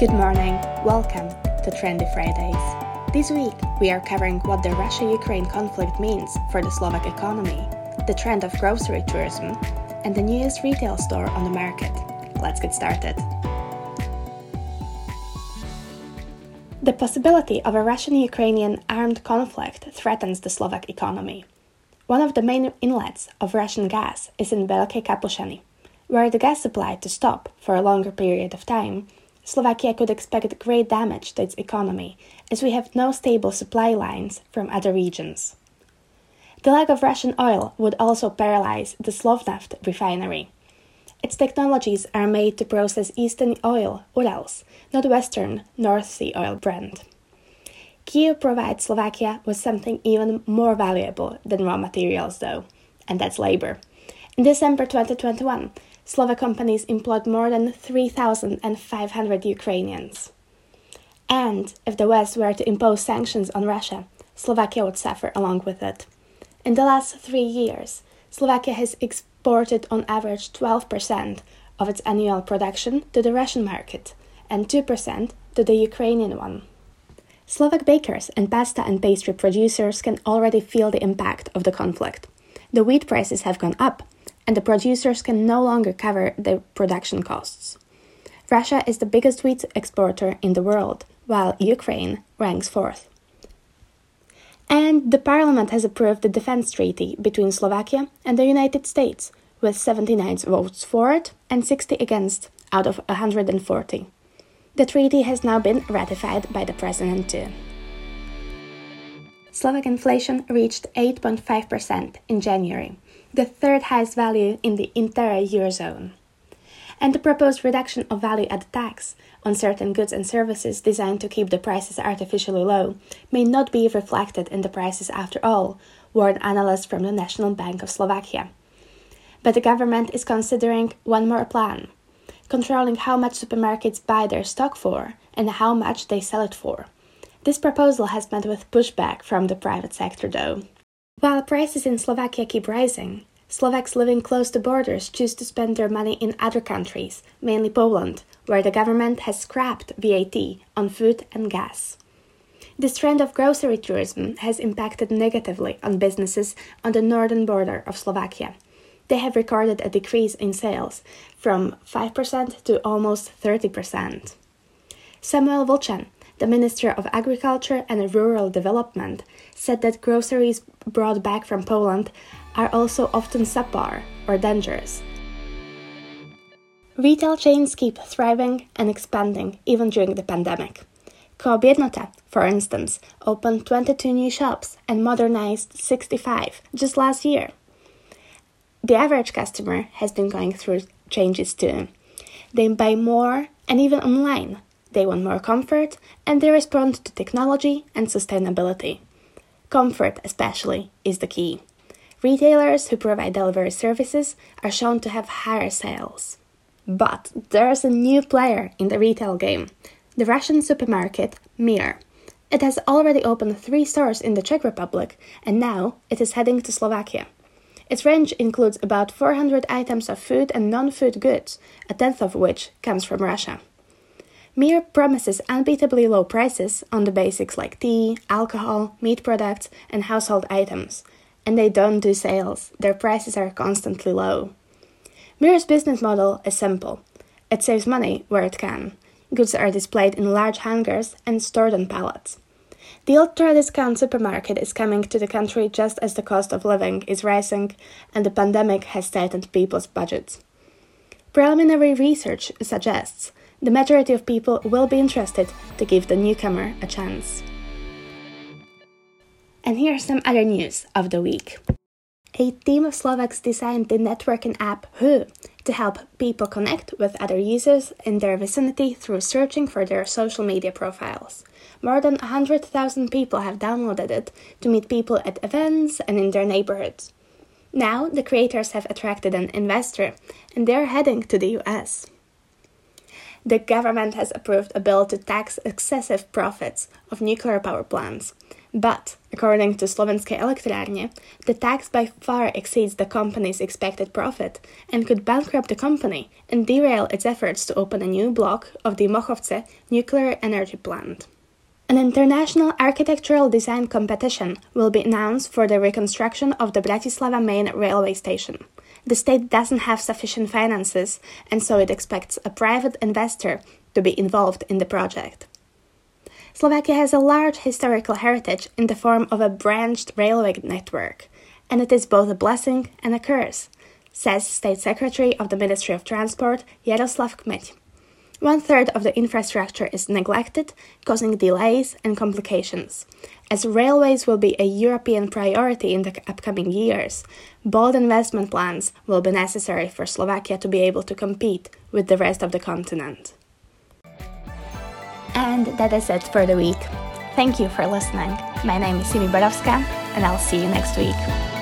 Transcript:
Good morning, welcome to Trendy Fridays. This week, we are covering what the Russia Ukraine conflict means for the Slovak economy, the trend of grocery tourism, and the newest retail store on the market. Let's get started. The possibility of a Russian Ukrainian armed conflict threatens the Slovak economy. One of the main inlets of Russian gas is in Veľké Kapušany. Were the gas supply to stop for a longer period of time, Slovakia could expect great damage to its economy, as we have no stable supply lines from other regions. The lack of Russian oil would also paralyze the Slovnaft refinery. Its technologies are made to process eastern oil, Urals, not western North Sea oil brand. Kiev provides Slovakia with something even more valuable than raw materials, though, and that's labor. In December 2021, Slovak companies employed more than 3,500 Ukrainians. And if the West were to impose sanctions on Russia, Slovakia would suffer along with it. In the last three years, Slovakia has exported on average 12% of its annual production to the Russian market and 2% to the Ukrainian one. Slovak bakers and pasta and pastry producers can already feel the impact of the conflict. The wheat prices have gone up, and the producers can no longer cover the production costs. Russia is the biggest wheat exporter in the world, while Ukraine ranks fourth. And the parliament has approved the defense treaty between Slovakia and the United States, with 79 votes for it and 60 against out of 140. The treaty has now been ratified by the president too. Slovak inflation reached 8.5% in January, the third highest value in the entire Eurozone. And the proposed reduction of value added tax on certain goods and services designed to keep the prices artificially low may not be reflected in the prices after all, warned analysts from the National Bank of Slovakia. But the government is considering one more plan controlling how much supermarkets buy their stock for and how much they sell it for. This proposal has met with pushback from the private sector, though. While prices in Slovakia keep rising, Slovaks living close to borders choose to spend their money in other countries, mainly Poland, where the government has scrapped VAT on food and gas. This trend of grocery tourism has impacted negatively on businesses on the northern border of Slovakia. They have recorded a decrease in sales from 5% to almost 30%. Samuel Vlčan, the Minister of Agriculture and Rural Development said that groceries brought back from Poland are also often subpar or dangerous. Retail chains keep thriving and expanding even during the pandemic. Coop for instance, opened 22 new shops and modernized 65 just last year. The average customer has been going through changes too. They buy more and even online they want more comfort and they respond to technology and sustainability. Comfort, especially, is the key. Retailers who provide delivery services are shown to have higher sales. But there's a new player in the retail game the Russian supermarket Mir. It has already opened three stores in the Czech Republic and now it is heading to Slovakia. Its range includes about 400 items of food and non food goods, a tenth of which comes from Russia. Mir promises unbeatably low prices on the basics like tea, alcohol, meat products, and household items. And they don't do sales, their prices are constantly low. Mir's business model is simple it saves money where it can. Goods are displayed in large hangars and stored on pallets. The ultra discount supermarket is coming to the country just as the cost of living is rising and the pandemic has tightened people's budgets. Preliminary research suggests the majority of people will be interested to give the newcomer a chance. And here are some other news of the week. A team of Slovaks designed the networking app Who to help people connect with other users in their vicinity through searching for their social media profiles. More than 100,000 people have downloaded it to meet people at events and in their neighborhoods. Now, the creators have attracted an investor and they're heading to the US. The government has approved a bill to tax excessive profits of nuclear power plants. But, according to Slovenské elektrárne, the tax by far exceeds the company's expected profit and could bankrupt the company and derail its efforts to open a new block of the Mochovce nuclear energy plant. An international architectural design competition will be announced for the reconstruction of the Bratislava main railway station. The state doesn't have sufficient finances, and so it expects a private investor to be involved in the project. Slovakia has a large historical heritage in the form of a branched railway network, and it is both a blessing and a curse, says State Secretary of the Ministry of Transport Jaroslav Kmeď. One third of the infrastructure is neglected, causing delays and complications. As railways will be a European priority in the upcoming years, bold investment plans will be necessary for Slovakia to be able to compete with the rest of the continent. And that is it for the week. Thank you for listening. My name is Simi Borovska, and I'll see you next week.